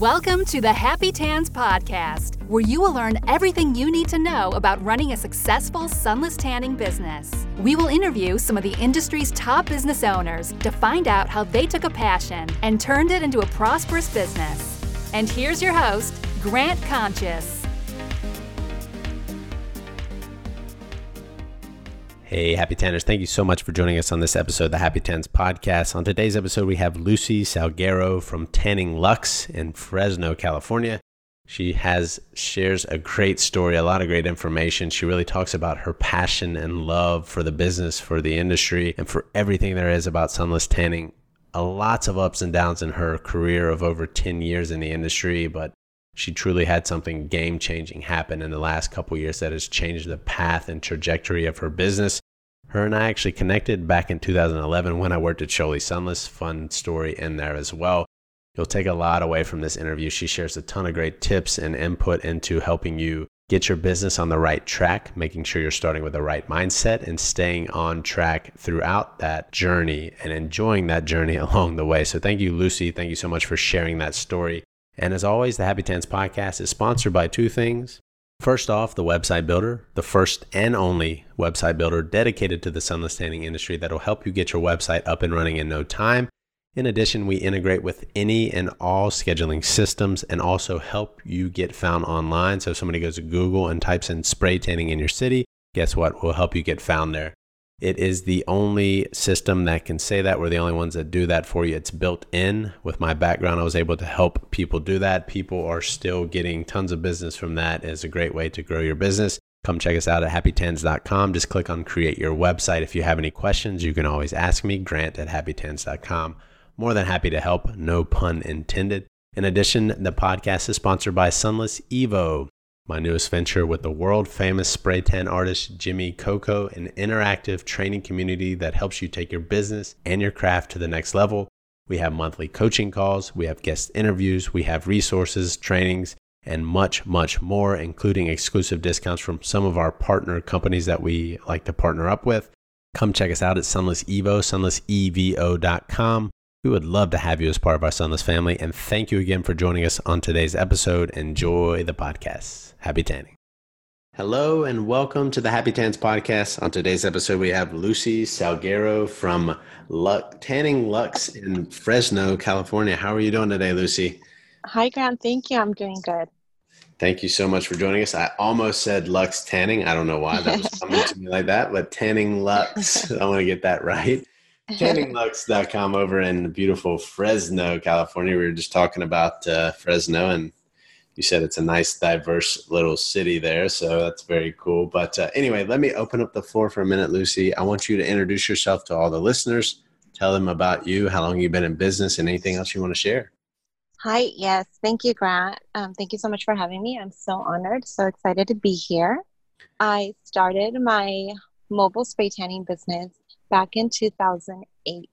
Welcome to the Happy Tans Podcast, where you will learn everything you need to know about running a successful sunless tanning business. We will interview some of the industry's top business owners to find out how they took a passion and turned it into a prosperous business. And here's your host, Grant Conscious. Hey, Happy Tanners. Thank you so much for joining us on this episode of the Happy Tans podcast. On today's episode, we have Lucy Salguero from Tanning Luxe in Fresno, California. She has shares a great story, a lot of great information. She really talks about her passion and love for the business, for the industry, and for everything there is about sunless tanning. A lots of ups and downs in her career of over 10 years in the industry, but she truly had something game changing happen in the last couple years that has changed the path and trajectory of her business. Her and I actually connected back in 2011 when I worked at Sjolie Sunless. Fun story in there as well. You'll take a lot away from this interview. She shares a ton of great tips and input into helping you get your business on the right track, making sure you're starting with the right mindset and staying on track throughout that journey and enjoying that journey along the way. So, thank you, Lucy. Thank you so much for sharing that story. And as always, the Happy Tans podcast is sponsored by two things. First off, the website builder, the first and only website builder dedicated to the sunless tanning industry that'll help you get your website up and running in no time. In addition, we integrate with any and all scheduling systems and also help you get found online. So if somebody goes to Google and types in spray tanning in your city, guess what? We'll help you get found there. It is the only system that can say that. We're the only ones that do that for you. It's built in. With my background, I was able to help people do that. People are still getting tons of business from that. It's a great way to grow your business. Come check us out at happytans.com. Just click on create your website. If you have any questions, you can always ask me, grant at happytans.com. More than happy to help, no pun intended. In addition, the podcast is sponsored by Sunless Evo my newest venture with the world famous spray tan artist Jimmy Coco, an interactive training community that helps you take your business and your craft to the next level. We have monthly coaching calls, we have guest interviews, we have resources, trainings, and much, much more, including exclusive discounts from some of our partner companies that we like to partner up with. Come check us out at Sunless Evo, sunlessevo.com. We would love to have you as part of our Sunless family. And thank you again for joining us on today's episode. Enjoy the podcast. Happy tanning. Hello and welcome to the Happy Tans podcast. On today's episode, we have Lucy Salguero from Luck, Tanning Luxe in Fresno, California. How are you doing today, Lucy? Hi, Grant. Thank you. I'm doing good. Thank you so much for joining us. I almost said Luxe Tanning. I don't know why that was coming to me like that, but Tanning Luxe. I want to get that right. tanningluxe.com over in beautiful Fresno, California. We were just talking about uh, Fresno, and you said it's a nice, diverse little city there. So that's very cool. But uh, anyway, let me open up the floor for a minute, Lucy. I want you to introduce yourself to all the listeners. Tell them about you, how long you've been in business, and anything else you want to share. Hi, yes. Thank you, Grant. Um, thank you so much for having me. I'm so honored, so excited to be here. I started my mobile spray tanning business back in 2008,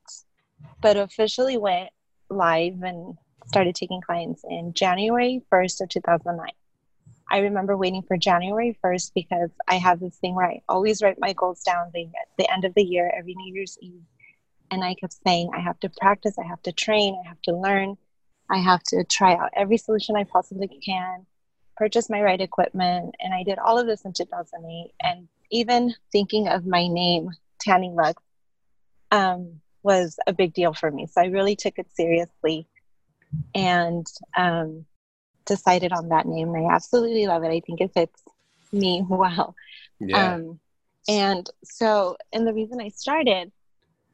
but officially went live and started taking clients in January 1st of 2009. I remember waiting for January 1st because I have this thing where I always write my goals down at the end of the year, every New Year's Eve. And I kept saying, I have to practice, I have to train, I have to learn, I have to try out every solution I possibly can, purchase my right equipment. And I did all of this in 2008. And even thinking of my name, Tanning Luxe, um, was a big deal for me. So I really took it seriously and um, decided on that name. I absolutely love it. I think it fits me well. Yeah. Um, and so, and the reason I started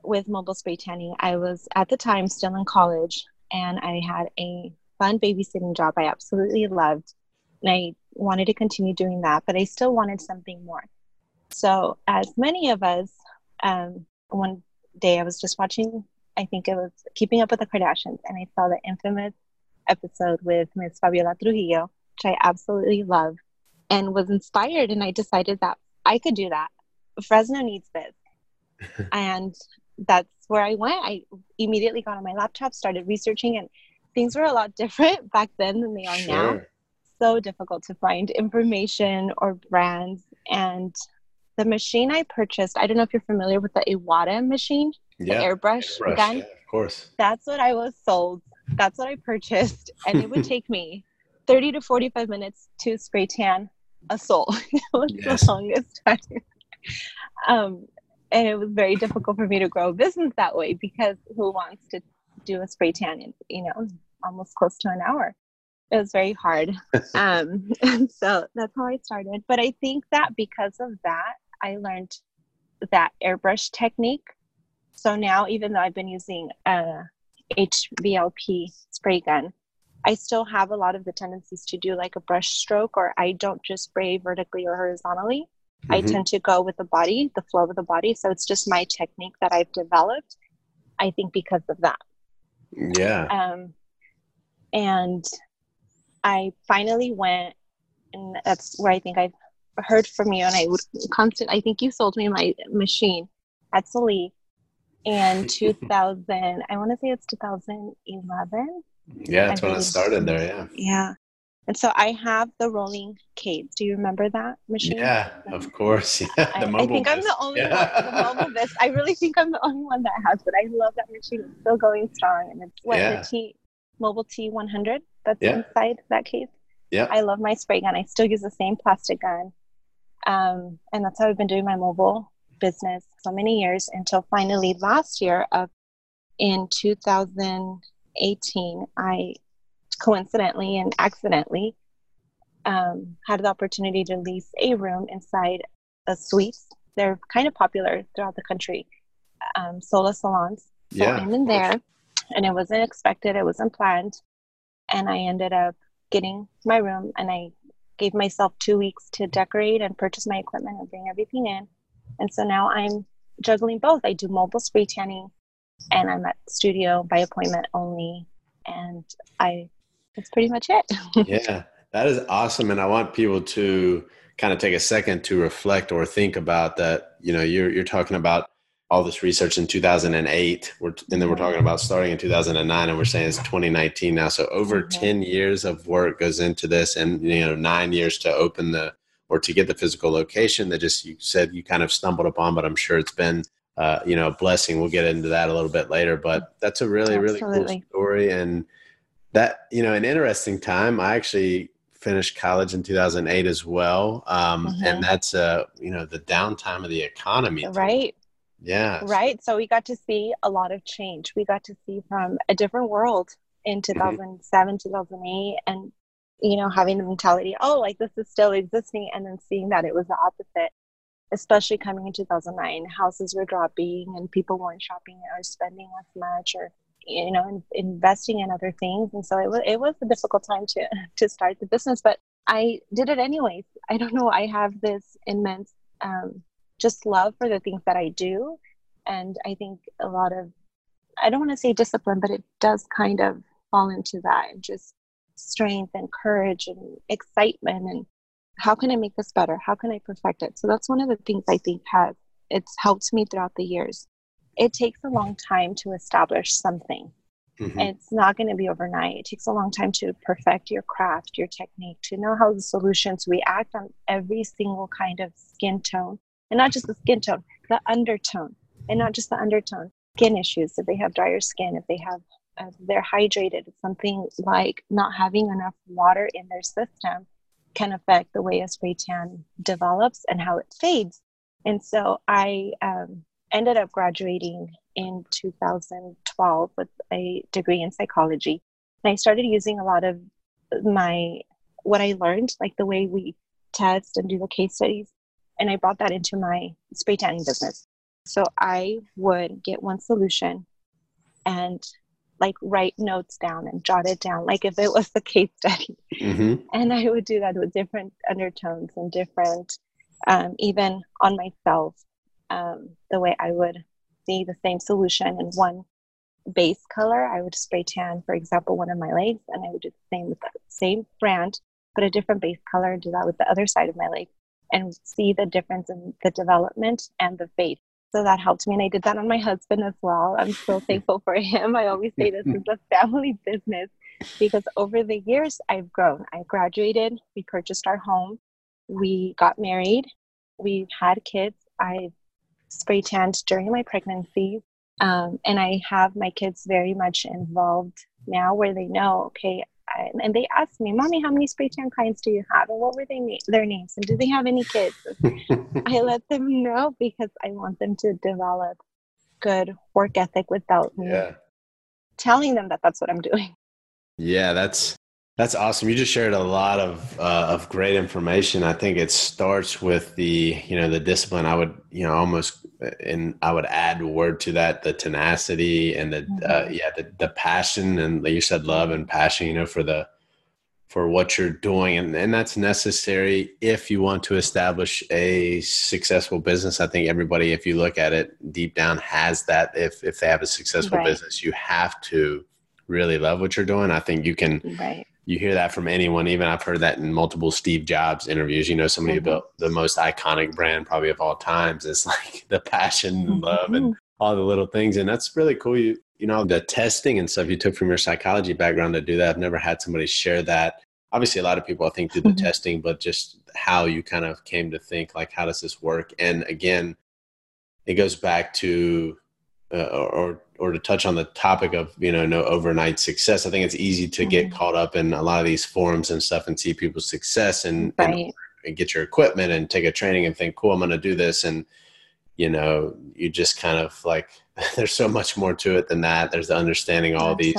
with mobile spray tanning, I was at the time still in college and I had a fun babysitting job I absolutely loved. And I wanted to continue doing that, but I still wanted something more. So, as many of us, um, one day I was just watching, I think it was Keeping Up with the Kardashians, and I saw the infamous episode with Miss Fabiola Trujillo, which I absolutely love, and was inspired. And I decided that I could do that. Fresno needs this. and that's where I went. I immediately got on my laptop, started researching, and things were a lot different back then than they are sure. now. So difficult to find information or brands. And the machine I purchased, I don't know if you're familiar with the Iwata machine, yeah, the airbrush, airbrush gun. Yeah, of course. That's what I was sold that's what I purchased, and it would take me 30 to 45 minutes to spray tan a soul. it was yes. the longest time. Um, and it was very difficult for me to grow a business that way because who wants to do a spray tan in, you know, almost close to an hour? It was very hard. um, so that's how I started. But I think that because of that, I learned that airbrush technique. So now, even though I've been using a HVLP spray gun, I still have a lot of the tendencies to do like a brush stroke, or I don't just spray vertically or horizontally. Mm-hmm. I tend to go with the body, the flow of the body. So it's just my technique that I've developed, I think, because of that. Yeah. Um, and I finally went, and that's where I think I've heard from you, and I would constant. I think you sold me my machine at Soleil in 2000. I want to say it's 2011. Yeah, that's when I started there. Yeah. Yeah. And so I have the rolling cage. Do you remember that machine? Yeah, of course. Yeah, I, I, think I'm the only yeah. one. The mobile. I really think I'm the only one that has but I love that machine. It's still going strong, and it's what yeah. the T Mobile T100 that's yeah. inside that case. Yeah. I love my spray gun. I still use the same plastic gun, um, and that's how I've been doing my mobile business so many years until finally last year of in 2018 I coincidentally and accidentally um, had the opportunity to lease a room inside a suite. They're kind of popular throughout the country, um, salons. So yeah, I'm in there, and it wasn't expected, it wasn't planned. And I ended up getting my room, and I gave myself two weeks to decorate and purchase my equipment and bring everything in. And so now I'm juggling both. I do mobile spray tanning, and I'm at studio by appointment only. And I that's pretty much it. yeah, that is awesome. And I want people to kind of take a second to reflect or think about that. You know, you're, you're talking about all this research in 2008 we're, and then we're talking about starting in 2009 and we're saying it's 2019 now. So over mm-hmm. 10 years of work goes into this and you know nine years to open the or to get the physical location that just you said you kind of stumbled upon but i'm sure it's been uh, you know a blessing. We'll get into that a little bit later but that's a really Absolutely. really cool story. And that you know an interesting time. I actually finished college in 2008 as well. Um, mm-hmm. and that's uh you know the downtime of the economy right yeah right? So we got to see a lot of change. We got to see from a different world in 2007 mm-hmm. 2008 and you know having the mentality oh like this is still existing and then seeing that it was the opposite especially coming in 2009 houses were dropping and people weren't shopping or spending as much or you know in, investing in other things. And so it was it was a difficult time to to start the business but i did it anyways. I don't know. I have this immense um, just love for the things that i do and i think a lot of i don't want to say discipline but it does kind of fall into that and just strength and courage and excitement and how can i make this better how can i perfect it so that's one of the things i think has it's helped me throughout the years it takes a long time to establish something. Mm-hmm. It's not going to be overnight. It takes a long time to perfect your craft, your technique, to know how the solutions react on every single kind of skin tone. And not just the skin tone, the undertone. And not just the undertone, skin issues. If they have drier skin, if they have, uh, they're hydrated, something like not having enough water in their system can affect the way a spray tan develops and how it fades. And so I um, ended up graduating in 2012 with a degree in psychology. And I started using a lot of my what I learned, like the way we test and do the case studies, and I brought that into my spray tanning business. So I would get one solution and like write notes down and jot it down, like if it was the case study. Mm-hmm. And I would do that with different undertones and different, um, even on myself um, the way I would see the same solution in one base color. I would spray tan, for example, one of my legs, and I would do the same with the same brand, but a different base color, and do that with the other side of my leg, and see the difference in the development and the faith. So that helped me, and I did that on my husband as well. I'm so thankful for him. I always say this is a family business because over the years I've grown. I graduated, we purchased our home, we got married, we've had kids. I've spray tanned during my pregnancy. Um, and I have my kids very much involved now where they know, okay, I, and they ask me, "Mommy, how many spray tan clients do you have, and what were they na- their names, and do they have any kids?" I let them know because I want them to develop good work ethic without me yeah. telling them that that's what I'm doing. Yeah, that's that's awesome. You just shared a lot of uh, of great information. I think it starts with the you know the discipline. I would you know almost and I would add a word to that the tenacity and the uh, Mhm. yeah the, the passion and like you said love and passion. You know for the for what you're doing and, and that's necessary if you want to establish a successful business. I think everybody, if you look at it deep down, has that. If if they have a successful Right. business, you have to really love what you're doing. I think you can Right. You hear that from anyone. Even I've heard that in multiple Steve Jobs interviews. You know, somebody who Mhm. built the most iconic brand probably of all times. It's like the passion and love and all the little things, and that's really cool. You you know the testing and stuff you took from your psychology background to do that. I've never had somebody share that. Obviously, a lot of people I think do the Mhm. testing, but just how you kind of came to think like, how does this work? And again, it goes back to uh, or or to touch on the topic of you know no overnight success i think it's easy to get Mhm. caught up in a lot of these forums and stuff and see people's success and, and Right. and get your equipment and take a training and think cool i'm going to do this and you know you just kind of like there's so much more to it than that there's the understanding all these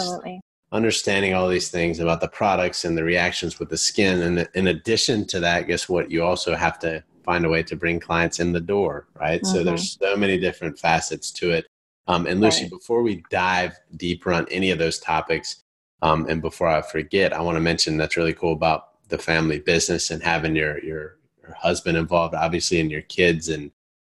understanding all these things about the products and the reactions with the skin and in addition to that guess what you also have to find a way to bring clients in the door right so Mhm. there's so many different facets to it um, and lucy Right. before we dive deeper on any of those topics um, and before i forget i want to mention that's really cool about the family business and having your your, your husband involved obviously and your kids and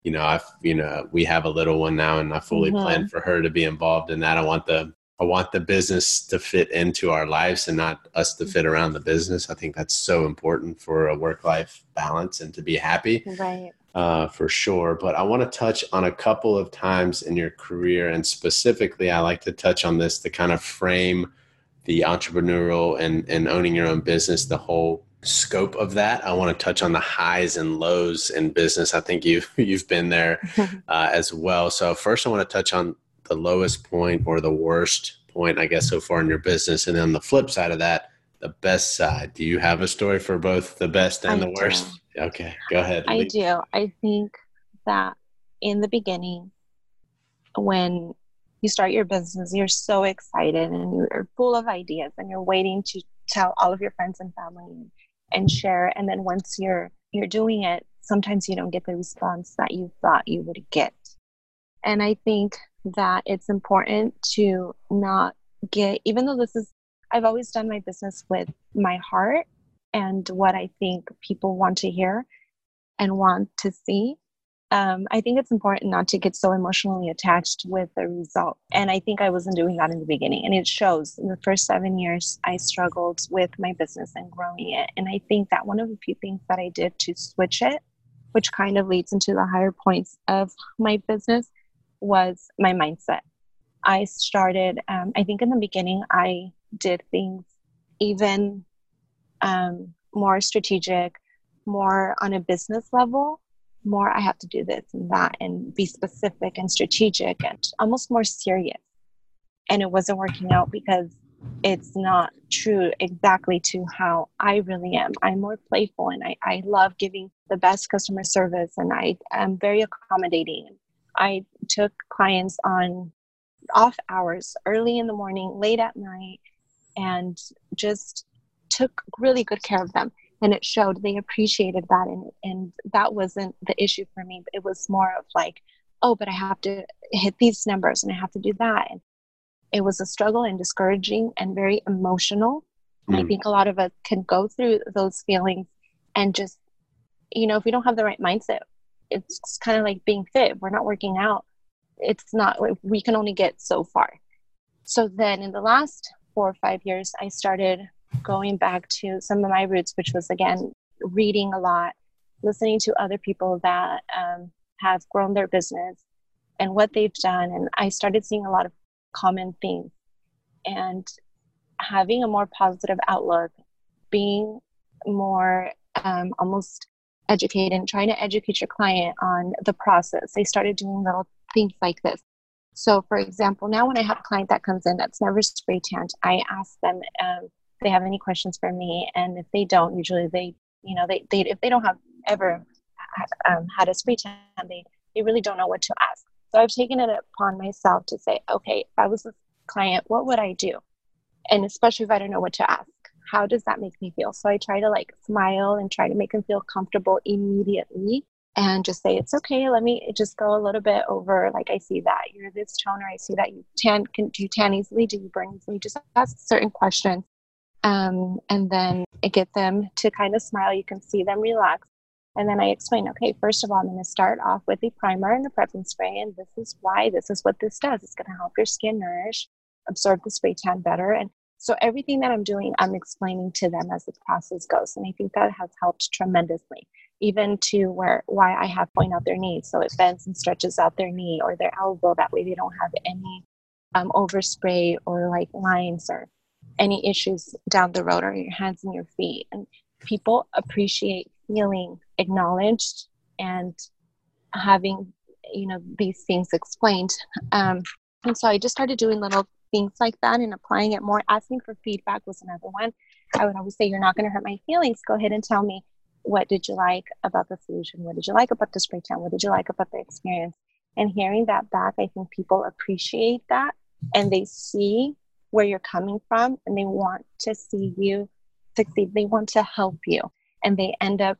you know i've you know we have a little one now and i fully Mhm. plan for her to be involved in that i want the I want the business to fit into our lives and not us to fit around the business. I think that's so important for a work life balance and to be happy Right. Uh, for sure. But I want to touch on a couple of times in your career. And specifically, I like to touch on this to kind of frame the entrepreneurial and, and owning your own business, the whole scope of that. I want to touch on the highs and lows in business. I think you've, you've been there uh, as well. So first, I want to touch on the lowest point or the worst point, I guess, so far in your business, and then the flip side of that, the best side. Do you have a story for both the best and I the worst? Okay, go ahead. I do. I think that in the beginning, when you start your business, you're so excited and you're full of ideas and you're waiting to tell all of your friends and family and share. And then once you're you're doing it, sometimes you don't get the response that you thought you would get. And I think that it's important to not get, even though this is, I've always done my business with my heart and what I think people want to hear and want to see. Um, I think it's important not to get so emotionally attached with the result. And I think I wasn't doing that in the beginning. And it shows in the first seven years, I struggled with my business and growing it. And I think that one of the few things that I did to switch it, which kind of leads into the higher points of my business, was my mindset. I started, um, I think in the beginning, I did things even um, more strategic, more on a business level, more I have to do this and that and be specific and strategic and almost more serious. And it wasn't working out because it's not true exactly to how I really am. I'm more playful and I, I love giving the best customer service and I am very accommodating. I took clients on off hours, early in the morning, late at night, and just took really good care of them and it showed they appreciated that and and that wasn't the issue for me. It was more of like oh but i have to hit these numbers and i have to do that. And it was a struggle and discouraging and very emotional. And i Mm. think a lot of us can go through those feelings and just you know if we don't have the right mindset it's kind of like being fit. We're not working out. It's not we can only get so far. So then in the last four or five years i started going back to some of my roots, which was again reading a lot, listening to other people that um, have grown their business and what they've done. And I started seeing a lot of common themes and having a more positive outlook, being more um, almost educated and trying to educate your client on the process. They started doing little things like this. So, for example, now when I have a client that comes in that's never spray tanned, I ask them um, they have any questions for me, and if they don't, usually they, you know, they, they if they don't have ever um, had a spray tan, they they really don't know what to ask. So I've taken it upon myself to say, okay, if I was a client, what would I do? And especially if I don't know what to ask, how does that make me feel? So I try to like smile and try to make them feel comfortable immediately and just say it's okay let me just go a little bit over like i see that you're this toner i see that you tan can do you tan easily do you burn easily just ask certain questions um, and then get them to kind of smile you can see them relax and then i explain okay first of all i'm going to start off with a primer and a prepping spray and this is why this is what this does it's going to help your skin nourish absorb the spray tan better and so everything that i'm doing i'm explaining to them as the process goes and i think that has helped tremendously even to where why I have point out their knee. So it bends and stretches out their knee or their elbow. That way they don't have any um, overspray or like lines or any issues down the road or your hands and your feet. And people appreciate feeling acknowledged and having you know these things explained. Um, and so I just started doing little things like that and applying it more. Asking for feedback was another one. I would always say, "You're not going to hurt my feelings. Go ahead and tell me what did you like about the solution? What did you like about the spray tan? What did you like about the experience? And hearing that back, I think people appreciate that and they see where you're coming from and they want to see you succeed. They want to help you and they end up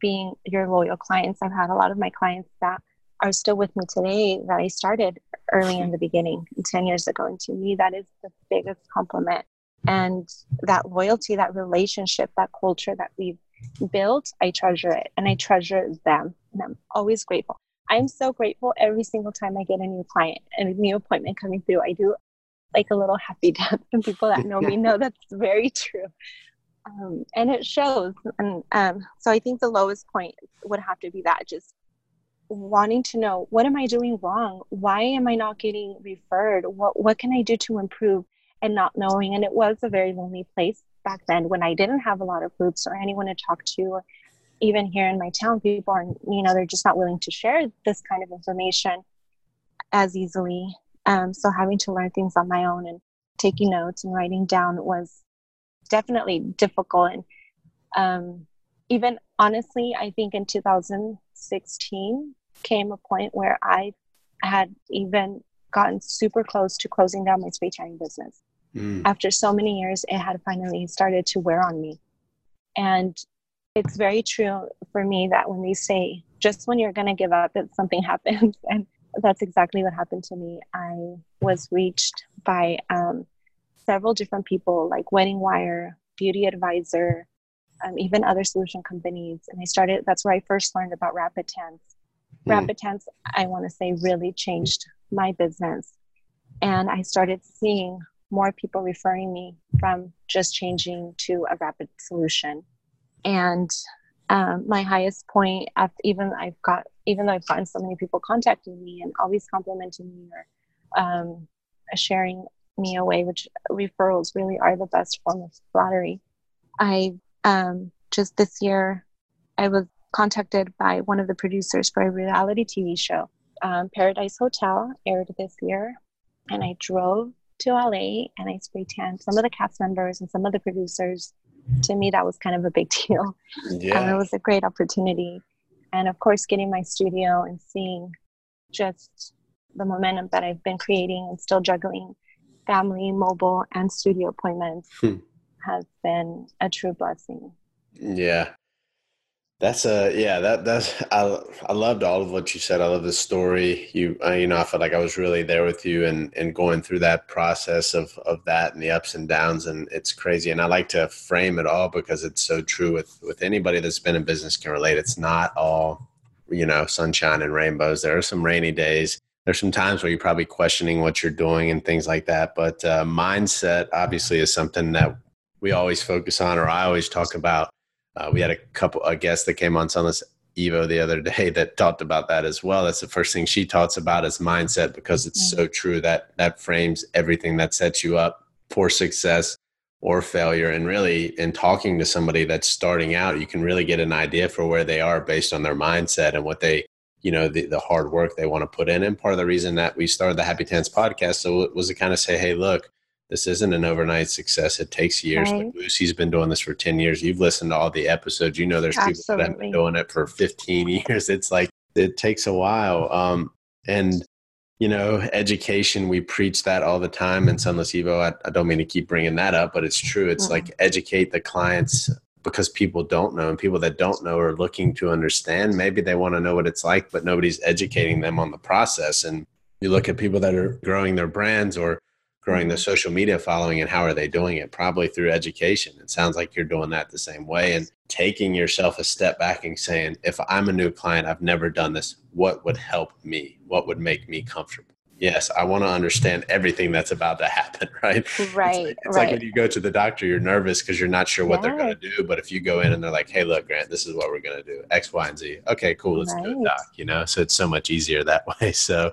being your loyal clients. I've had a lot of my clients that are still with me today that I started early in the beginning, 10 years ago. And to me, that is the biggest compliment. And that loyalty, that relationship, that culture that we've built, I treasure it and I treasure them. And I'm always grateful. I'm so grateful every single time I get a new client and a new appointment coming through. I do like a little happy dance, and people that know me know that's very true. Um, and it shows. And um, so I think the lowest point would have to be that just wanting to know what am I doing wrong? Why am I not getting referred? What what can I do to improve? And not knowing. And it was a very lonely place back then when I didn't have a lot of groups or anyone to talk to. Even here in my town, people are, you know, they're just not willing to share this kind of information as easily. Um, so having to learn things on my own and taking notes and writing down was definitely difficult. And um, even honestly, I think in 2016 came a point where I had even gotten super close to closing down my spray training business. Mm. After so many years, it had finally started to wear on me. And it's very true for me that when they say, just when you're going to give up, that something happens. And that's exactly what happened to me. I was reached by um, several different people like Wedding Wire, Beauty Advisor, um, even other solution companies. And I started, that's where I first learned about Rapid Tans. Mm. Rapid Tans, I want to say, really changed my business. And I started seeing more people referring me from just changing to a rapid solution. And um, my highest point, after even I've got, even though I've gotten so many people contacting me and always complimenting me or um, sharing me away, which referrals really are the best form of flattery. I um, just this year, I was contacted by one of the producers for a reality TV show. Um, Paradise Hotel aired this year, and I drove to LA and I spray tanned some of the cast members and some of the producers. To me, that was kind of a big deal. Yeah. Um, it was a great opportunity. And of course, getting my studio and seeing just the momentum that I've been creating and still juggling family, mobile, and studio appointments hmm. has been a true blessing. Yeah. That's a yeah. That that's I I loved all of what you said. I love the story. You uh, you know I felt like I was really there with you and and going through that process of of that and the ups and downs and it's crazy. And I like to frame it all because it's so true with with anybody that's been in business can relate. It's not all you know sunshine and rainbows. There are some rainy days. There's some times where you're probably questioning what you're doing and things like that. But uh, mindset obviously is something that we always focus on, or I always talk about uh, we had a couple a guest that came on Sunless Evo the other day that talked about that as well. That's the first thing she talks about is mindset because it's so true that that frames everything that sets you up for success or failure. And really, in talking to somebody that's starting out, you can really get an idea for where they are based on their mindset and what they you know the, the hard work they want to put in and part of the reason that we started the happy tans podcast so it was to kind of say hey look this isn't an overnight success. It takes years. Right. like lucy's been doing this for 10 years. You've listened to all the episodes. You know there's Absolutely. people that have been doing it for 15 years. It's like it takes a while. Um, and you know education we preach that all the time. In sunless evo I, I, don't mean to keep bringing that up but it's true. It's mm-hmm. like educate the clients because people don't know. And people that don't know are looking to understand. Maybe they want to know what it's like but nobody's educating them on the process. And you look at people that are growing their brands or growing the social media following and how are they doing it probably through education it sounds like you're doing that the same way and taking yourself a step back and saying if i'm a new client i've never done this what would help me what would make me comfortable yes, I want to understand everything that's about to happen, right? Right. It's, like, it's right. like when you go to the doctor, you're nervous because you're not sure what yes. they're going to do. But if you go in and they're like, hey, look, Grant, this is what we're going to do X, Y, and Z. Okay, cool. Let's right. do it, doc. You know, so it's so much easier that way. So,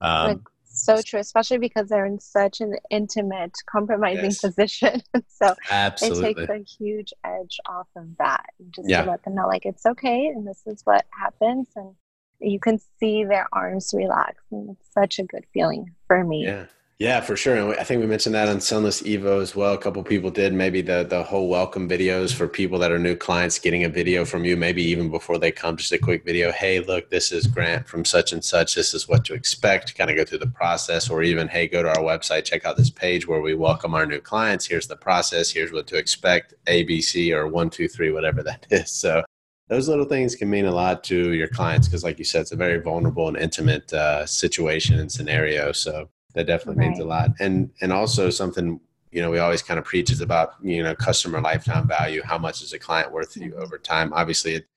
um, so true, especially because they're in such an intimate, compromising yes. position. so Absolutely. it takes a huge edge off of that. Just yeah. to let them know, like, it's okay and this is what happens. And you can see their arms relax and it's such a good feeling for me yeah yeah for sure and i think we mentioned that on sunless evo as well a couple people did maybe the the whole welcome videos for people that are new clients getting a video from you maybe even before they come just a quick video hey look this is grant from such and such this is what to expect kind of go through the process or even hey go to our website check out this page where we welcome our new clients here's the process here's what to expect abc or one two three whatever that is so those little things can mean a lot to your clients because like you said it's a very vulnerable and intimate uh, situation and scenario so that definitely right. means a lot and and also something you know we always kind of preach is about you know customer lifetime value how much is a client worth to you mm-hmm. over time obviously it,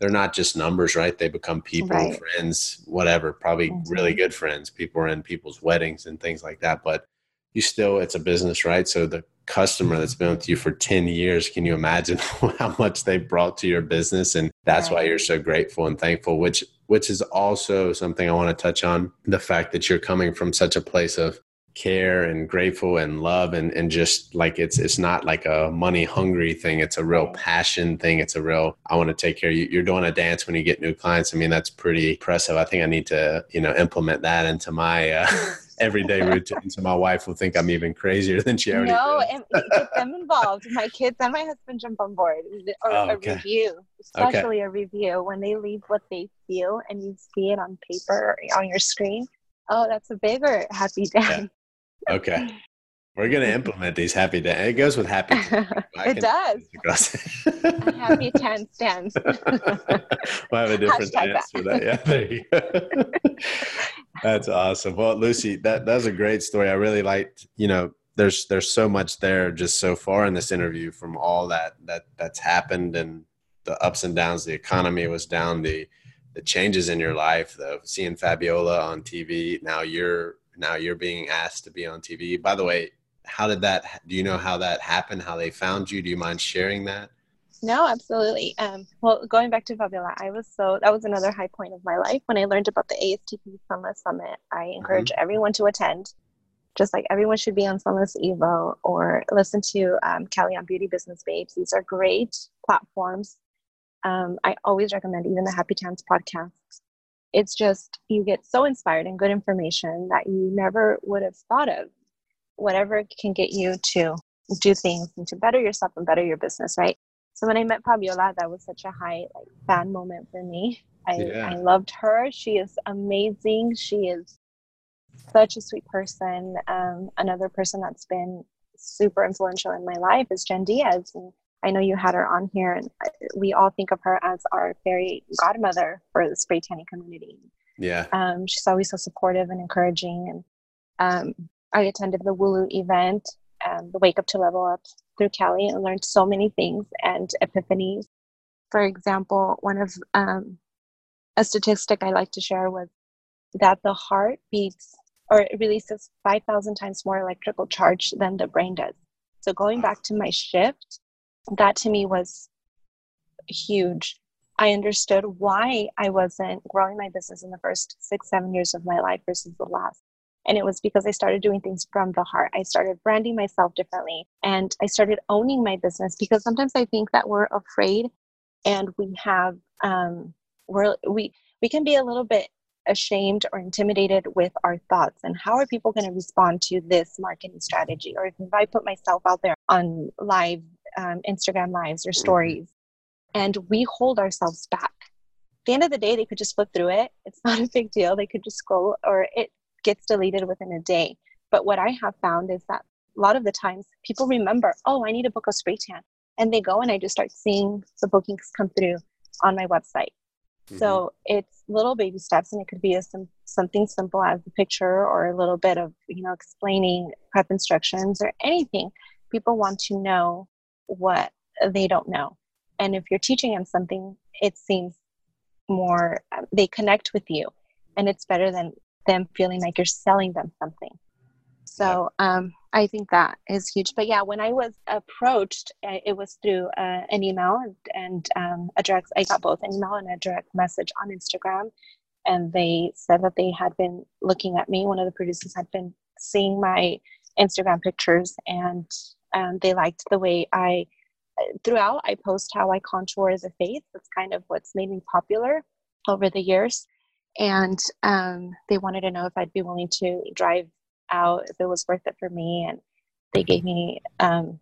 they're not just numbers right they become people right. friends whatever probably mm-hmm. really good friends people are in people's weddings and things like that but you still it's a business right so the customer that's been with you for 10 years can you imagine how much they brought to your business and that's right. why you're so grateful and thankful which which is also something i want to touch on the fact that you're coming from such a place of care and grateful and love and and just like it's it's not like a money hungry thing it's a real passion thing it's a real i want to take care of you you're doing a dance when you get new clients i mean that's pretty impressive i think i need to you know implement that into my uh, everyday routine. So my wife will think I'm even crazier than she already No, and get them involved. My kids and my husband jump on board or oh, okay. a review, especially okay. a review when they leave what they feel and you see it on paper on your screen. Oh, that's a bigger happy day. Yeah. Okay. We're gonna implement these happy days. It goes with happy. it does. happy ten stands. we'll have a different Hashtag dance that. for that. Yeah, there you go. That's awesome. Well, Lucy, that that's a great story. I really liked. You know, there's there's so much there just so far in this interview from all that that that's happened and the ups and downs. The economy was down. The the changes in your life. The seeing Fabiola on TV. Now you're now you're being asked to be on TV. By the way, how did that do you know how that happened how they found you do you mind sharing that no absolutely um, well going back to fabiola i was so that was another high point of my life when i learned about the astp sunless summit i encourage mm-hmm. everyone to attend just like everyone should be on sunless evo or listen to um, kelly on beauty business babes these are great platforms um, i always recommend even the happy tans podcast it's just you get so inspired and good information that you never would have thought of whatever can get you to do things and to better yourself and better your business, right? So when I met Fabiola, that was such a high like fan moment for me. I, yeah. I loved her. She is amazing. She is such a sweet person. Um, another person that's been super influential in my life is Jen Diaz. And I know you had her on here, and we all think of her as our fairy godmother for the spray tanning community. Yeah. Um, she's always so supportive and encouraging. And um, I attended the Wulu event, um, the Wake Up to Level Up through Kelly, and learned so many things and epiphanies. For example, one of um, a statistic I like to share was that the heart beats or it releases 5,000 times more electrical charge than the brain does. So going back to my shift, that to me was huge. I understood why I wasn't growing my business in the first six, seven years of my life versus the last. And it was because I started doing things from the heart. I started branding myself differently and I started owning my business because sometimes I think that we're afraid and we have, um, we're, we, we can be a little bit ashamed or intimidated with our thoughts and how are people going to respond to this marketing strategy or if i put myself out there on live um, instagram lives or mm-hmm. stories and we hold ourselves back at the end of the day they could just flip through it it's not a big deal they could just scroll or it gets deleted within a day but what i have found is that a lot of the times people remember oh i need a book of spray tan and they go and i just start seeing the bookings come through on my website Mm-hmm. So it's little baby steps, and it could be a some, something simple as a picture or a little bit of you know explaining prep instructions or anything. People want to know what they don't know, and if you're teaching them something, it seems more they connect with you, and it's better than them feeling like you're selling them something. So um, I think that is huge. But yeah, when I was approached, uh, it was through uh, an email and, and um, a direct. I got both an email and a direct message on Instagram, and they said that they had been looking at me. One of the producers had been seeing my Instagram pictures, and um, they liked the way I. Throughout, I post how I contour as a face. That's kind of what's made me popular over the years and um, they wanted to know if I'd be willing to drive out if it was worth it for me. And they gave me um,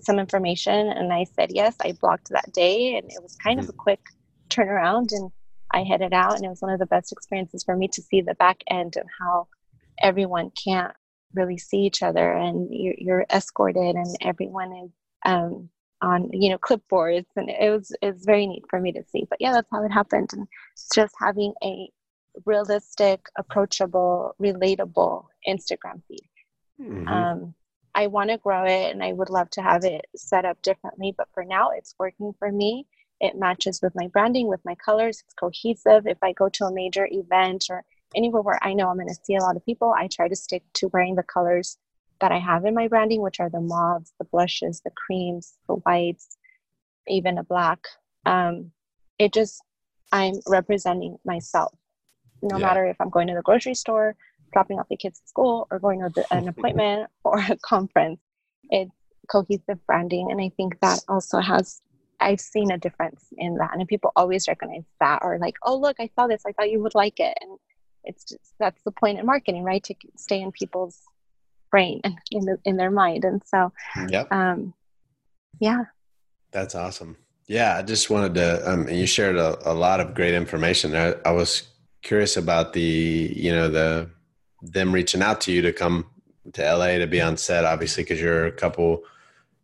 some information, and I said yes. I blocked that day, and it was kind of a quick turnaround. And I headed out, and it was one of the best experiences for me to see the back end of how everyone can't really see each other, and you're, you're escorted, and everyone is um, on you know clipboards, and it was it's very neat for me to see. But yeah, that's how it happened, and just having a realistic, approachable, relatable Instagram feed. Mm-hmm. Um, I want to grow it and I would love to have it set up differently, but for now it's working for me. It matches with my branding, with my colors, it's cohesive. If I go to a major event or anywhere where I know I'm going to see a lot of people, I try to stick to wearing the colors that I have in my branding, which are the mauves, the blushes, the creams, the whites, even a black. Um, it just, I'm representing myself no yeah. matter if I'm going to the grocery store, dropping off the kids at school, or going to an appointment or a conference. It's cohesive branding. And I think that also has, I've seen a difference in that. And people always recognize that or like, oh, look, I saw this. I thought you would like it. And it's just, that's the point in marketing, right? To stay in people's brain and in, the, in their mind. And so, yep. um, yeah. That's awesome. Yeah, I just wanted to. Um, you shared a, a lot of great information. I, I was curious about the you know the them reaching out to you to come to LA to be on set, obviously, because you're a couple,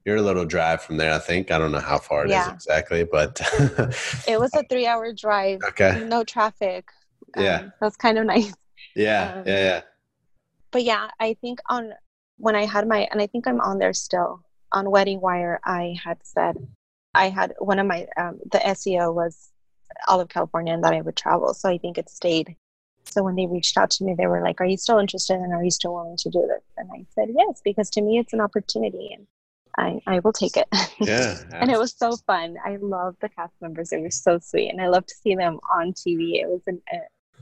you're a little drive from there. I think I don't know how far it yeah. is exactly, but it was a three-hour drive. Okay, no traffic. Um, yeah, that's kind of nice. Yeah, um, yeah, yeah. But yeah, I think on when I had my, and I think I'm on there still on Wedding Wire. I had said I had one of my um, the SEO was all of California and that I would travel. So I think it stayed. So when they reached out to me, they were like, Are you still interested and are you still willing to do this? And I said, Yes, because to me it's an opportunity and I, I will take it. Yeah. and it was so fun. I love the cast members. They were so sweet. And I love to see them on TV. It was, an,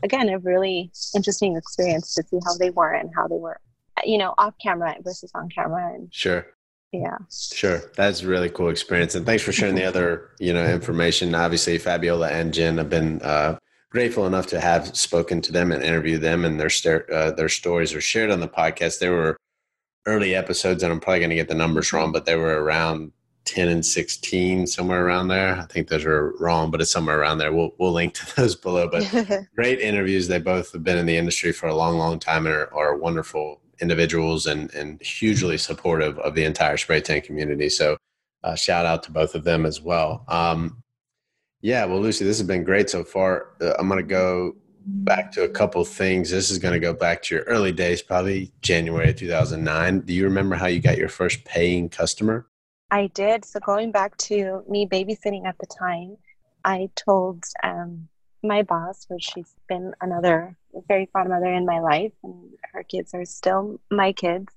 again, a really interesting experience to see how they were and how they were, you know, off camera versus on camera. And sure. Yeah. Sure. That's a really cool experience. And thanks for sharing the other you know information. Obviously fabiola and jen have been uh, grateful enough to have spoken to them and interviewed them and their uh, their stories were shared on the podcast. They were early episodes and i'm probably going to get the numbers wrong but they were around 10 and 16 somewhere around there i think those are wrong but it's somewhere around there we'll, we'll link to those below but great interviews they both have been in the industry for a long long time and are, are wonderful individuals and, and hugely supportive of the entire spray tan community. So uh, shout out to both of them as well. Um, yeah, well, Lucy, this has been great so far. Uh, I'm going to go back to a couple things. This is going to go back to your early days, probably January 2009. Do you remember how you got your first paying customer? I did. So going back to me babysitting at the time, I told um, my boss, which she's been another very fond mother in my life, and her kids are still my kids.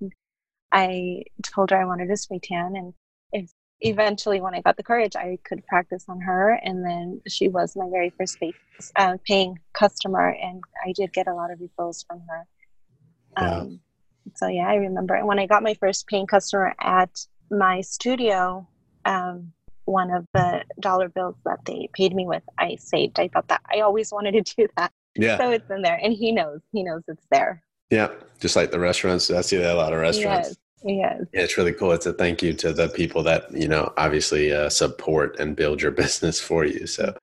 I told her I wanted a spray tan, and if eventually, when I got the courage, I could practice on her. And then she was my very first pay, uh, paying customer, and I did get a lot of referrals from her. Wow. Um, so yeah, I remember. And when I got my first paying customer at my studio, um, one of the dollar bills that they paid me with, I saved. I thought that I always wanted to do that. Yeah. So it's in there, and he knows. He knows it's there. Yeah, just like the restaurants. I see that a lot of restaurants. Yes. Yes. Yeah, it's really cool. It's a thank you to the people that you know obviously uh, support and build your business for you. So,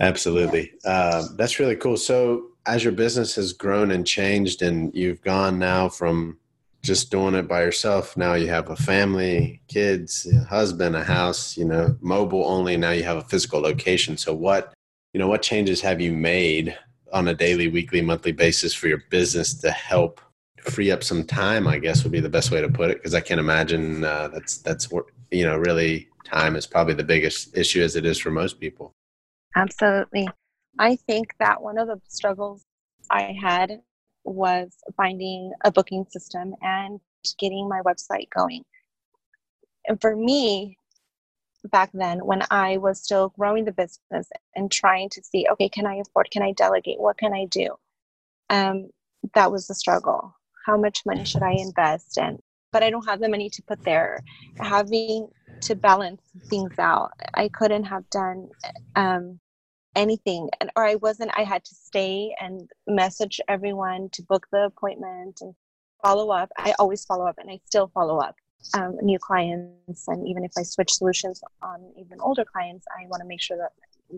absolutely, uh, that's really cool. So, as your business has grown and changed, and you've gone now from just doing it by yourself, now you have a family, kids, a husband, a house. You know, mobile only. Now you have a physical location. So, what you know, what changes have you made on a daily, weekly, monthly basis for your business to help free up some time i guess would be the best way to put it because i can't imagine uh, that's that's you know really time is probably the biggest issue as it is for most people absolutely i think that one of the struggles i had was finding a booking system and getting my website going. And for me back then when i was still growing the business and trying to see okay can i afford can i delegate what can i do? Um, that was the struggle. How much money should I invest? And But I don't have the money to put there. Having to balance things out, I couldn't have done um, anything, and or I wasn't. I had to stay and message everyone to book the appointment and follow up. I always follow up, and I still follow up. Um, new clients, and even if I switch solutions on even older clients, I want to make sure that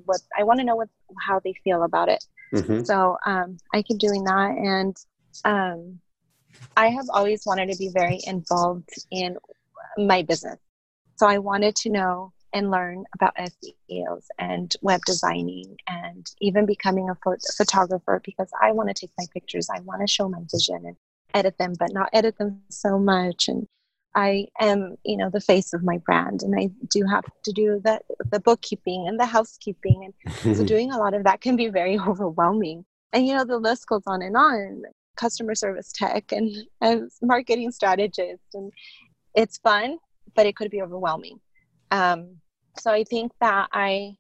what I want to know what how they feel about it. Mm-hmm. So um, I keep doing that, and um, I have always wanted to be very involved in my business. So I wanted to know and learn about SEOs and web designing and even becoming a photographer because I want to take my pictures. I want to show my vision and edit them, but not edit them so much. And I am, you know, the face of my brand, and I do have to do the the bookkeeping and the housekeeping, and so doing a lot of that can be very overwhelming. And you know, the list goes on and on customer service tech and as marketing strategist and it's fun but it could be overwhelming um, so i think that i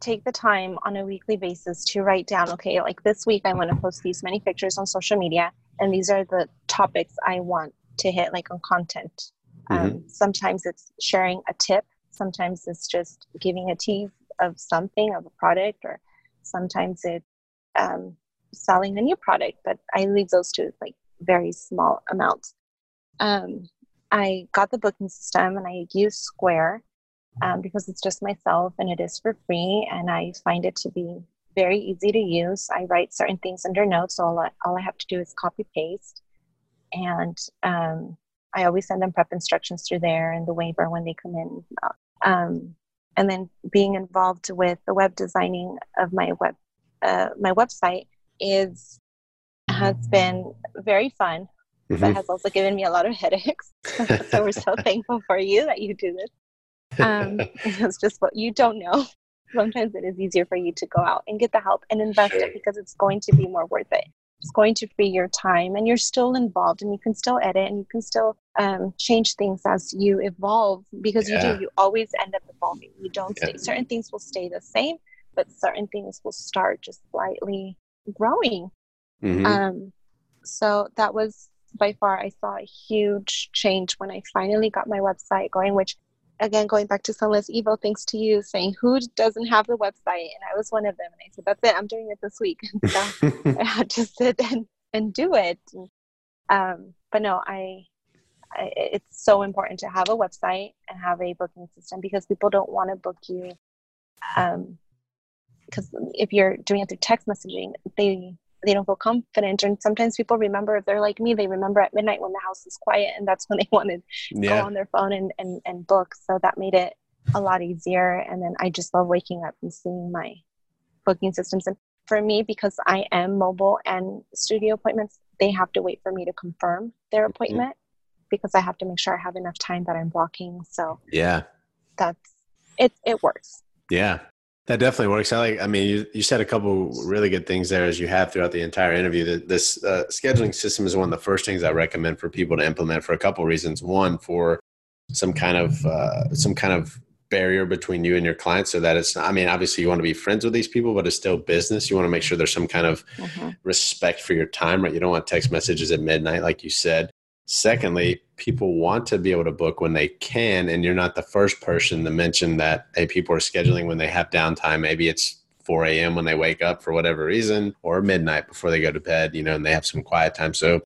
take the time on a weekly basis to write down okay like this week i want to post these many pictures on social media and these are the topics i want to hit like on content mm-hmm. um, sometimes it's sharing a tip sometimes it's just giving a tease of something of a product or sometimes it's um, selling a new product, but I leave those to like very small amounts. Um, I got the booking system and I use Square um, because it's just myself and it is for free. And I find it to be very easy to use. I write certain things under notes, so all I, all I have to do is copy paste. And um, I always send them prep instructions through there and the waiver when they come in. Um, and then being involved with the web designing of my web uh, my website is has been very fun, mm-hmm. but has also given me a lot of headaches. so we're so thankful for you that you do this. Um, it's just what you don't know. Sometimes it is easier for you to go out and get the help and invest sure. it because it's going to be more worth it. It's going to free your time, and you're still involved, and you can still edit, and you can still um, change things as you evolve because yeah. you do. You always end up evolving. You don't yeah. stay. Certain things will stay the same, but certain things will start just slightly growing. Mm-hmm. Um, so that was by far, I saw a huge change when I finally got my website going, which again, going back to Sunless Evo, thanks to you saying, who doesn't have the website? And I was one of them. And I said, that's it, I'm doing it this week. so I had to sit and, and do it. Um, but no, I, I, it's so important to have a website and have a booking system because people don't want to book you um, because if you're doing it through text messaging, they they don't feel confident. And sometimes people remember if they're like me, they remember at midnight when the house is quiet, and that's when they want to yeah. go on their phone and, and and book. So that made it a lot easier. And then I just love waking up and seeing my booking systems. And for me, because I am mobile and studio appointments, they have to wait for me to confirm their mm-hmm. appointment mm-hmm. because I have to make sure I have enough time that I'm blocking. So yeah, that's it. It works. Yeah, that definitely works. I like. I mean, you, you said a couple really good things there, as you have throughout the entire interview. That this uh, scheduling system is one of the first things I recommend for people to implement for a couple reasons. One, for some kind of uh, some kind of barrier between you and your clients, so that it's. I mean, obviously, you want to be friends with these people, but it's still business. You want to make sure there's some kind of mm-hmm. respect for your time, right? You don't want text messages at midnight, like you said. Secondly, people want to be able to book when they can, and you're not the first person to mention that. Hey, people are scheduling when they have downtime. Maybe it's 4 a.m. when they wake up for whatever reason, or midnight before they go to bed. You know, and they have some quiet time. So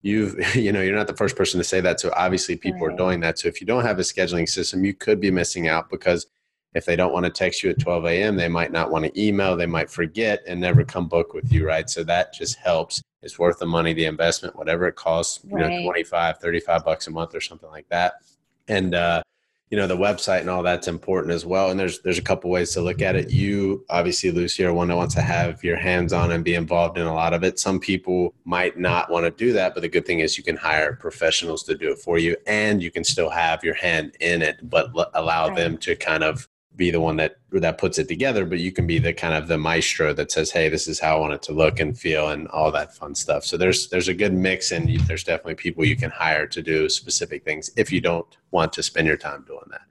you've you know you're not the first person to say that so obviously people right. are doing that so if you don't have a scheduling system you could be missing out because if they don't want to text you at 12 a.m they might not want to email they might forget and never come book with you right so that just helps it's worth the money the investment whatever it costs you right. know 25 35 bucks a month or something like that and uh you know the website and all that's important as well and there's there's a couple ways to look at it you obviously lucy are one that wants to have your hands on and be involved in a lot of it some people might not want to do that but the good thing is you can hire professionals to do it for you and you can still have your hand in it but l- allow right. them to kind of be the one that that puts it together, but you can be the kind of the maestro that says, "Hey, this is how I want it to look and feel," and all that fun stuff. So there's there's a good mix, and there's definitely people you can hire to do specific things if you don't want to spend your time doing that.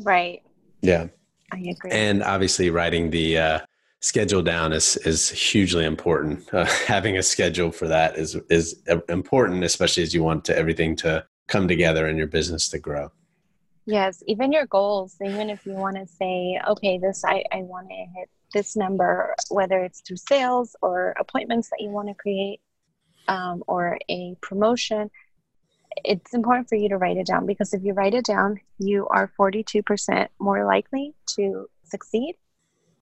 Right. Yeah. I agree. And obviously, writing the uh, schedule down is is hugely important. Uh, having a schedule for that is is important, especially as you want to everything to come together and your business to grow. Yes, even your goals, even if you want to say, okay, this I, I want to hit this number, whether it's through sales or appointments that you want to create um, or a promotion, it's important for you to write it down because if you write it down, you are 42% more likely to succeed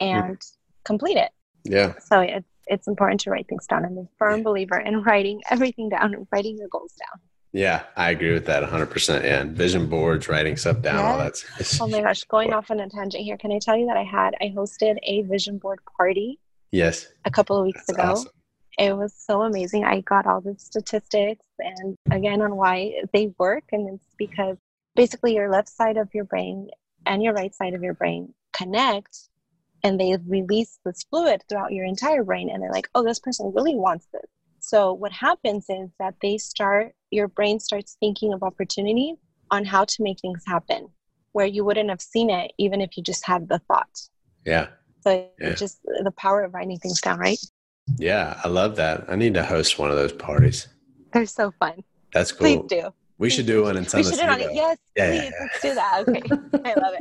and mm. complete it. Yeah. So it's, it's important to write things down. I'm a firm believer in writing everything down and writing your goals down. Yeah, I agree with that 100%. Yeah, and vision boards, writing stuff down, all that. Oh my gosh, going off on a tangent here. Can I tell you that I had I hosted a vision board party? Yes. A couple of weeks That's ago. Awesome. It was so amazing. I got all the statistics and again on why they work and it's because basically your left side of your brain and your right side of your brain connect and they release this fluid throughout your entire brain and they're like, "Oh, this person really wants this." So what happens is that they start, your brain starts thinking of opportunity on how to make things happen where you wouldn't have seen it even if you just had the thought. Yeah. So yeah. just the power of writing things down, right? Yeah, I love that. I need to host one of those parties. They're so fun. That's cool. Please do. We should do one in San We should do it on it. Yes, yeah, please, yeah, let's do that. Okay, I love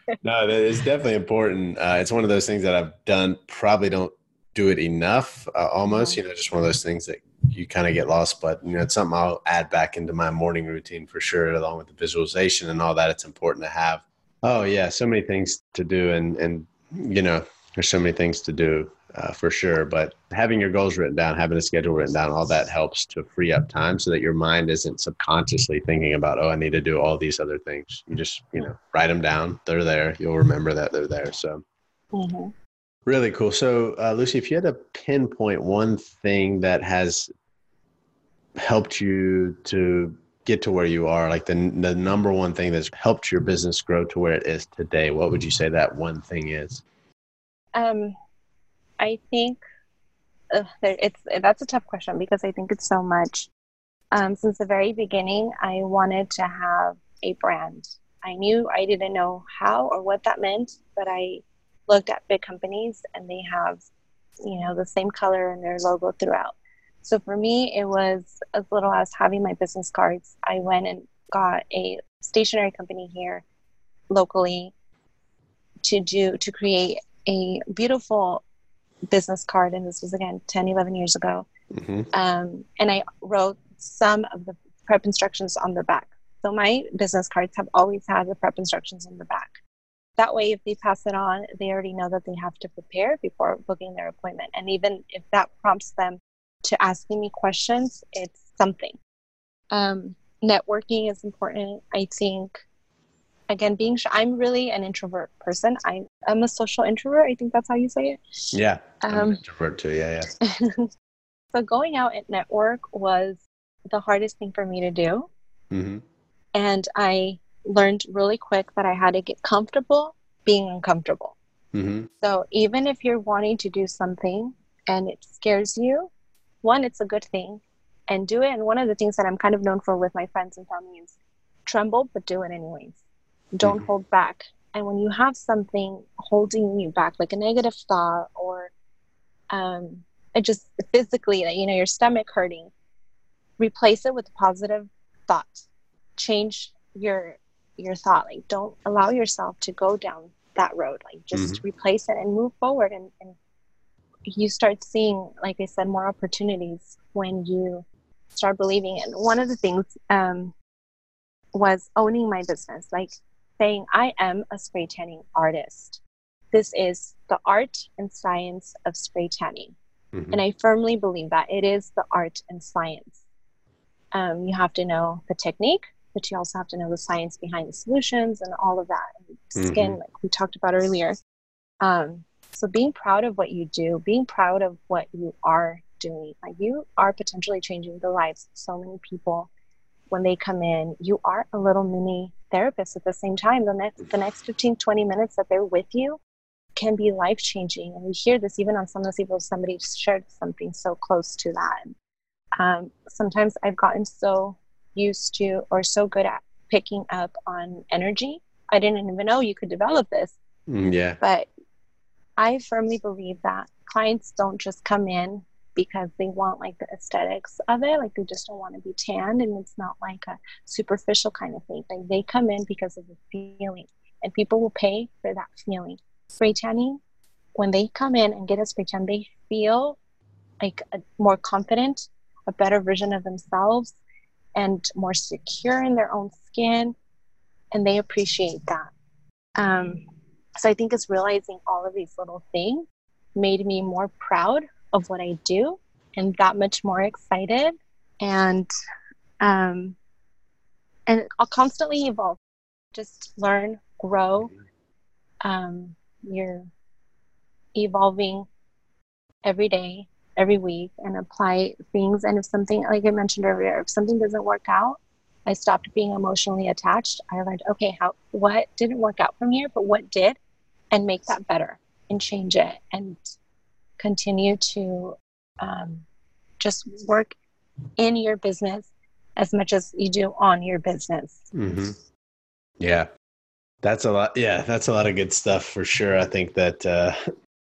it. no, it's definitely important. Uh, it's one of those things that I've done. Probably don't do it enough uh, almost you know just one of those things that you kind of get lost but you know it's something i'll add back into my morning routine for sure along with the visualization and all that it's important to have oh yeah so many things to do and and you know there's so many things to do uh, for sure but having your goals written down having a schedule written down all that helps to free up time so that your mind isn't subconsciously thinking about oh i need to do all these other things. You just you know write them down they're there you'll remember that they're there so. Mm-hmm. Really cool. So, uh, Lucy, if you had to pinpoint one thing that has helped you to get to where you are, like the the number one thing that's helped your business grow to where it is today, what would you say that one thing is? Um, I think it's that's a tough question because I think it's so much. Um, since the very beginning, I wanted to have a brand. I knew I didn't know how or what that meant, but I looked at big companies and they have, you know, the same color in their logo throughout. So for me, it was as little as having my business cards. I went and got a stationery company here locally to do to create a beautiful business card and this was again 10 11 years ago mm-hmm. um, and i wrote some of the prep instructions on the back so my business cards have always had the prep instructions on the back that way if they pass it on they already know that they have to prepare before booking their appointment. And even if that prompts them to asking me questions it's something. Um, networking is important i think. Again being shy i'm really an introvert person. I, i'm a social introvert i think that's how you say it. Yeah um, introvert too yeah yeah. So going out and network was the hardest thing for me to do. Mm-hmm. and i learned really quick that I had to get comfortable being uncomfortable. Mm-hmm. So even if you're wanting to do something and it scares you, one, it's a good thing and do it. And one of the things that I'm kind of known for with my friends and family is tremble, but do it anyways. Don't mm-hmm. hold back. And when you have something holding you back, like a negative thought or um, it just physically, you know, your stomach hurting, replace it with a positive thought. Change your your thought. Like don't allow yourself to go down that road. Like just mm-hmm. replace it and move forward and, and you start seeing, like I said, more opportunities when you start believing it. One of the things um, was owning my business, like saying, I am a spray tanning artist. This is the art and science of spray tanning. Mm-hmm. And I firmly believe that it is the art and science. Um, you have to know the technique, but you also have to know the science behind the solutions and all of that. And skin, mm-hmm. like we talked about earlier. Um, so being proud of what you do, being proud of what you are doing, like you are potentially changing the lives of so many people when they come in. You are a little mini therapist at the same time. The next the next 15, 20 minutes that they're with you can be life changing. And we hear this even on some of the people somebody shared something so close to that. Um, sometimes I've gotten so used to or so good at picking up on energy. I didn't even know you could develop this. Mm, yeah. But I firmly believe that clients don't just come in because they want like the aesthetics of it. Like they just don't want to be tanned and it's not like a superficial kind of thing. Like they come in because of the feeling and people will pay for that feeling. Spray tanning, when they come in and get a spray tan, they feel like a more confident, a better version of themselves and more secure in their own skin. And they appreciate that. Um, so I think it's realizing all of these little things made me more proud of what I do and that much more excited and um, and I'll constantly evolve. Just learn, grow. Um, you're evolving every day, every week, and apply things. And if something, like I mentioned earlier, if something doesn't work out, I stopped being emotionally attached. I learned, okay, how what didn't work out from here, but what did, and make that better and change it and continue to um, just work in your business as much as you do on your business. Mm-hmm. Yeah, that's a lot. Yeah, that's a lot of good stuff for sure. I think that, uh,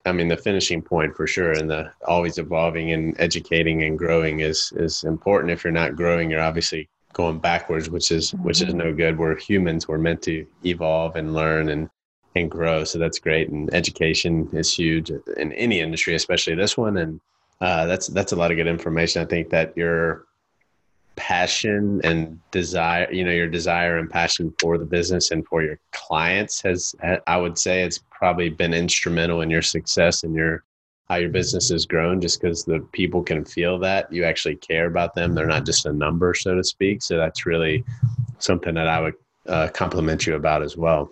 I mean, the finishing point for sure, and the always evolving and educating and growing is is important. If you're not growing, you're obviously going backwards, which is mm-hmm. which is mm-hmm. no good. We're humans. We're meant to evolve and learn and and grow. So that's great. And education is huge in any industry, especially this one. And uh, that's that's a lot of good information. I think that your passion and desire, you know, your desire and passion for the business and for your clients has, I would say, it's probably been instrumental in your success and your how your business has grown. Just because the people can feel that you actually care about them, they're not just a number, so to speak. So that's really something that I would uh, compliment you about as well.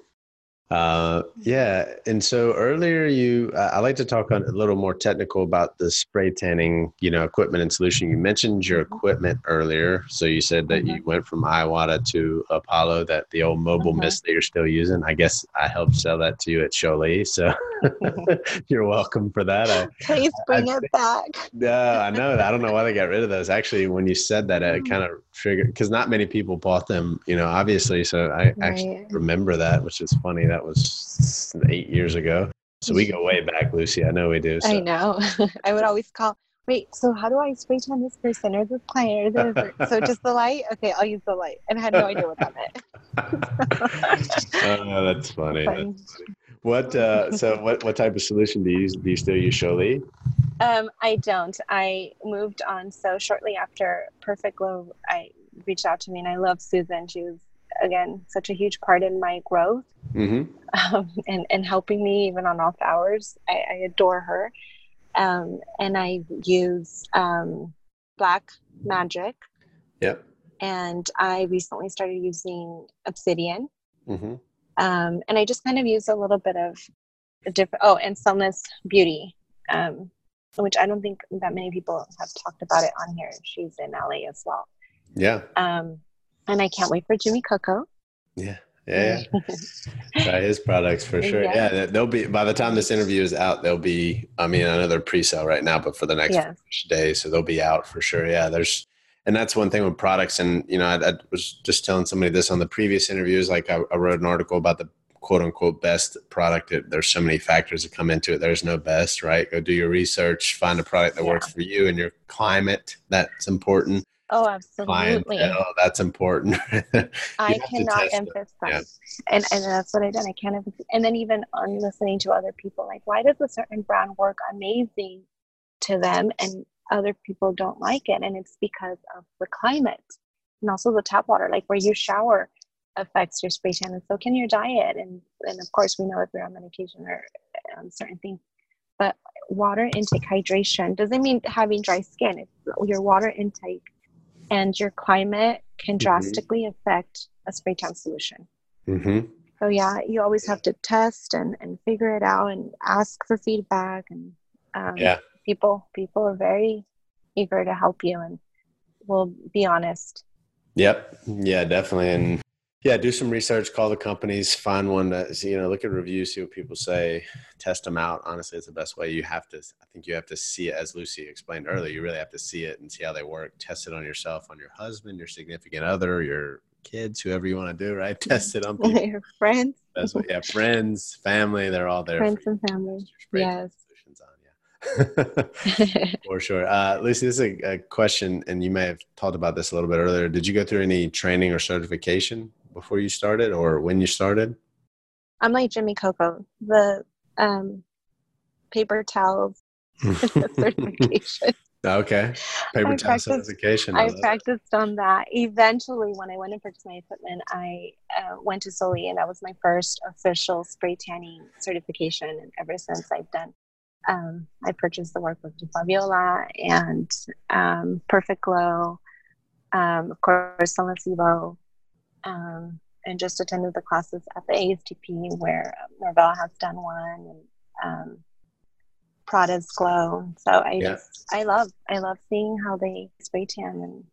Uh, yeah, and so earlier you, uh, I like to talk on a little more technical about the spray tanning, you know, equipment and solution. You mentioned your mm-hmm. equipment earlier, so you said that mm-hmm. you went from Iwata to Apollo, that the old mobile mm-hmm. mist that you're still using. I guess I helped sell that to you at Sjolie, so you're welcome for that. I, Please bring I, it back. No, I know. I don't know why they got rid of those. Actually, when you said that, it kind of triggered because not many people bought them, you know, obviously. So I right. actually remember that, which is funny. That was eight years ago. So we go way back, Lucy. I know we do. So. I know. I would always call. Wait, so how do I spray tan this person or this client or this? so just the light? Okay, I'll use the light. And I had no idea what that meant. oh, that's funny. That's funny. What uh, so what what type of solution do you use? Do you still use Sjolie? Um, I don't. I moved on. So shortly after Perfect Glow, I reached out to me, and I love Susan. She was again such a huge part in my growth mm-hmm. um, and and helping me even on off hours. I, I adore her, um, and I use um, Black Magic. Yep. And I recently started using Obsidian. Mm-hmm. Um, and I just kind of use a little bit of a different, oh, and Sunless Beauty, um, which I don't think that many people have talked about it on here. She's in LA as well. Yeah. Um, and I can't wait for Jimmy Coco. Yeah. Yeah, yeah. try his products for sure. Yeah. yeah. they'll be by the time this interview is out, they'll be. I mean, I know they're pre-sale right now, but for the next yes. day, so they'll be out for sure. Yeah, there's and that's one thing with products. And you know, I, I was just telling somebody this on the previous interviews. Like I, I wrote an article about the quote unquote best product. It, there's so many factors that come into it. There's no best, right? Go do your research, find a product that yeah. works for you and your climate. That's important. Oh, absolutely. Clientele, that's important. I cannot emphasize, yeah. and and that's what I done. I can't emphasize, and then even on listening to other people, like why does a certain brand work amazing to them, and other people don't like it, and it's because of the climate, and also the tap water, like where you shower affects your spray tan, and so can your diet, and and of course we know if you're on medication or um, certain things, but water intake, hydration doesn't mean having dry skin. It's your water intake and your climate can mm-hmm. drastically mm-hmm. affect a spray tan solution. Mm-hmm. So yeah, you always have to test and, and figure it out and ask for feedback. And um, yeah, people people are very eager to help you and will be honest. Yep. Yeah, definitely. And yeah, do some research, call the companies, find one that you know, look at reviews, see what people say, test them out. Honestly, it's the best way. You have to, I think, you have to see it, as Lucy explained earlier. You really have to see it and see how they work. Test it on yourself, on your husband, your significant other, your kids, whoever you want to do. Right? Test it on people. your friends. That's what. Yeah, friends, family. They're all there. Friends and family. Yes. Solutions on yeah for sure. Uh, Lucy, this is a, a question, and you may have talked about this a little bit earlier. Did you go through any training or certification before you started or when you started? I'm like Jimmy Coco, the um, paper towels certification. Okay. Paper towel certification. I, I practiced on that. Eventually, when I went and purchased my equipment, I uh, went to Sjolie, and that was my first official spray tanning certification. And ever since I've done, um, I purchased the work with Fabiola and um, Perfect Glow, um, of course, Sunless Evo, um, and just attended the classes at the ASTP where Marvell has done one and um, Prada's Glow. So I yeah. just I love I love seeing how they spray tan and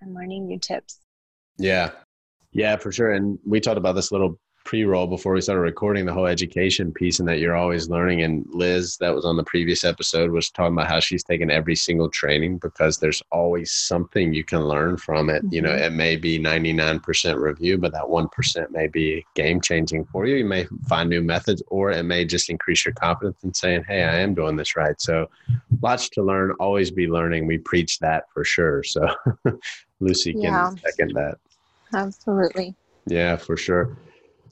and learning new tips. Yeah, yeah, for sure. And we talked about this a little pre-roll before we started recording the whole education piece and that you're always learning. And liz that was on the previous episode was talking about how she's taken every single training because there's always something you can learn from it. Mm-hmm. you know mm-hmm. it may be 99% review but that 1% may be game changing for you. You may find new methods or it may just increase your confidence in saying hey i am doing this right. So lots to learn always be learning. We preach that for sure. So lucy can yeah. second that. Absolutely. Yeah for sure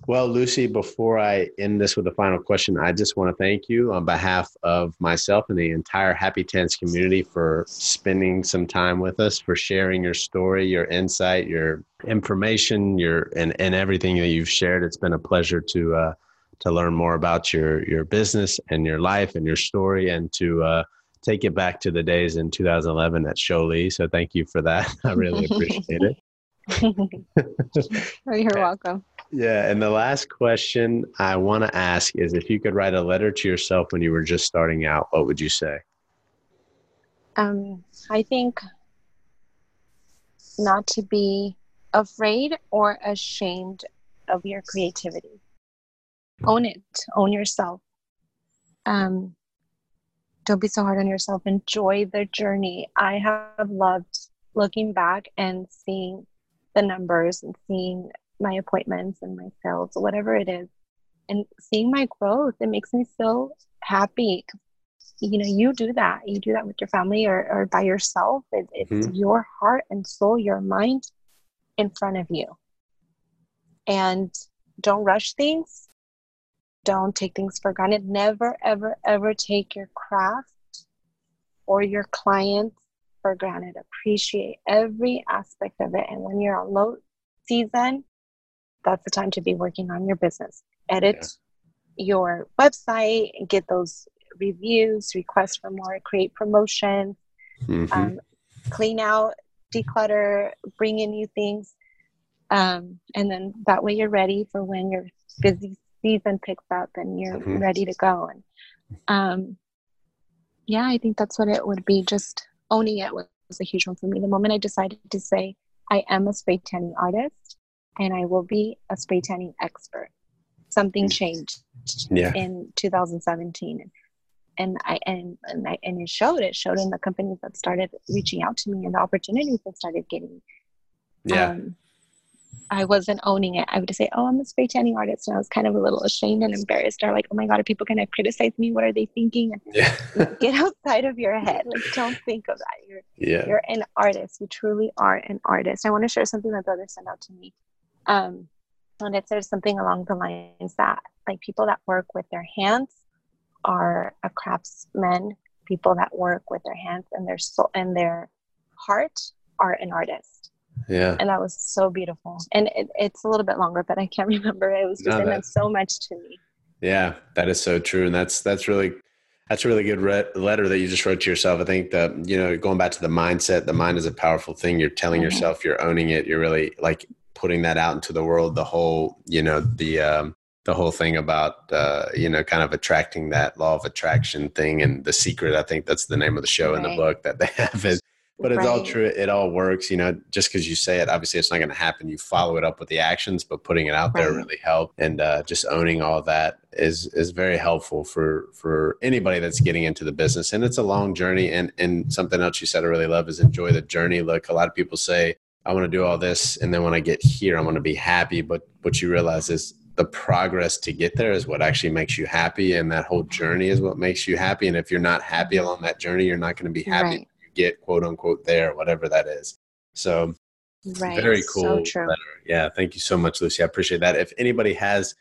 well, Lucy, before I end this with a final question, I just want to thank you on behalf of myself and the entire Happy Tans community for spending some time with us, for sharing your story, your insight, your information, your and, and everything that you've shared. It's been a pleasure to uh, to learn more about your your business and your life and your story, and to uh, take it back to the days in 2011 at Sjolie. So thank you for that. I really appreciate it. you're welcome. Yeah. And the last question I want to ask is if you could write a letter to yourself when you were just starting out, what would you say? Um, I think not to be afraid or ashamed of your creativity. Own it, own yourself. Um, don't be so hard on yourself. Enjoy the journey. I have loved looking back and seeing the numbers and seeing my appointments and my sales, whatever it is, and seeing my growth, it makes me so happy. You know, you do that. You do that with your family or, or by yourself. It, it's mm-hmm. your heart and soul, your mind in front of you. And don't rush things. Don't take things for granted. Never, ever, ever take your craft or your clients for granted. Appreciate every aspect of it. And when you're on low season, that's the time to be working on your business. Edit yeah. your website, get those reviews, request for more, create promotion, mm-hmm. um, clean out, declutter, bring in new things. Um, and then that way you're ready for when your busy season picks up and you're mm-hmm. ready to go. And um, yeah, I think that's what it would be. Just owning it was, was a huge one for me. The moment I decided to say, I am a spray tanning artist, and I will be a spray tanning expert. Something mm. changed yeah. in 2017. And I and and, I, and it showed. It showed in the companies that started reaching out to me and the opportunities that started getting. Yeah. Um, I wasn't owning it. I would say, "Oh, I'm a spray tanning artist," and I was kind of a little ashamed and embarrassed. Or like, "Oh my god, are people going to criticize me? What are they thinking?" Yeah. get outside of your head. Like, don't think of that. You're yeah. you're an artist. You truly are an artist. I want to share something my brother sent out to me. Um, and it says something along the lines that like people that work with their hands are a craftsman. People that work with their hands and their soul and their heart are an artist. Yeah. And that was so beautiful. And it, it's a little bit longer, but I can't remember. It was just No, that- so much to me. Yeah, that is so true, and that's that's really that's a really good re- letter that you just wrote to yourself. I think that you know, going back to the mindset, the mind is a powerful thing. You're telling Mhm. yourself, you're owning it. You're really like putting that out into the world. The whole, you know, the um, the whole thing about uh, you know, kind of attracting that law of attraction thing, and the secret. I think that's the name of the show in the book that they have is but it's all true it all works you know just because you say it obviously it's not going to happen you follow it up with the actions but putting it out there really help and uh, just owning all that is is very helpful for for anybody that's getting into the business and it's a long journey and and something else you said i really love is enjoy the journey look a lot of people say i want to do all this and then when i get here i want to be happy. But what you realize is the progress to get there is what actually makes you happy and that whole journey is what makes you happy. And if you're not happy along that journey you're not going to be happy Right. when you get quote unquote there whatever that is. So Right. very So cool. true. yeah thank you so much lucy. I appreciate that. If anybody has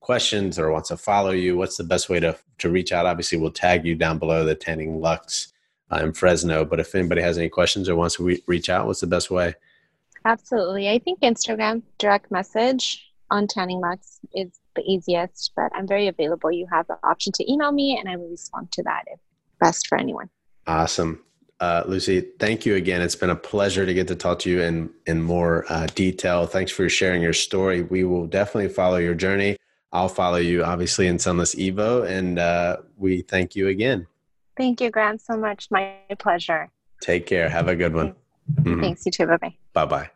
questions or wants to follow you what's the best way to to reach out? Obviously we'll tag you down below the Tanning Luxe uh, in fresno. But if anybody has any questions or wants to re- reach out what's the best way Absolutely. I think Instagram direct message on Tanning Luxe is the easiest, but I'm very available. You have the option to email me and I will respond to that if best for anyone. Awesome. Uh, Lucy, thank you again. It's been a pleasure to get to talk to you in, in more uh, detail. Thanks for sharing your story. We will definitely follow your journey. I'll follow you, obviously, in Sunless Evo. And uh, we thank you again. Thank you, Grant, so much. My pleasure. Take care. Have a good one. Mhm. Thanks, you too. Bye bye. Bye bye.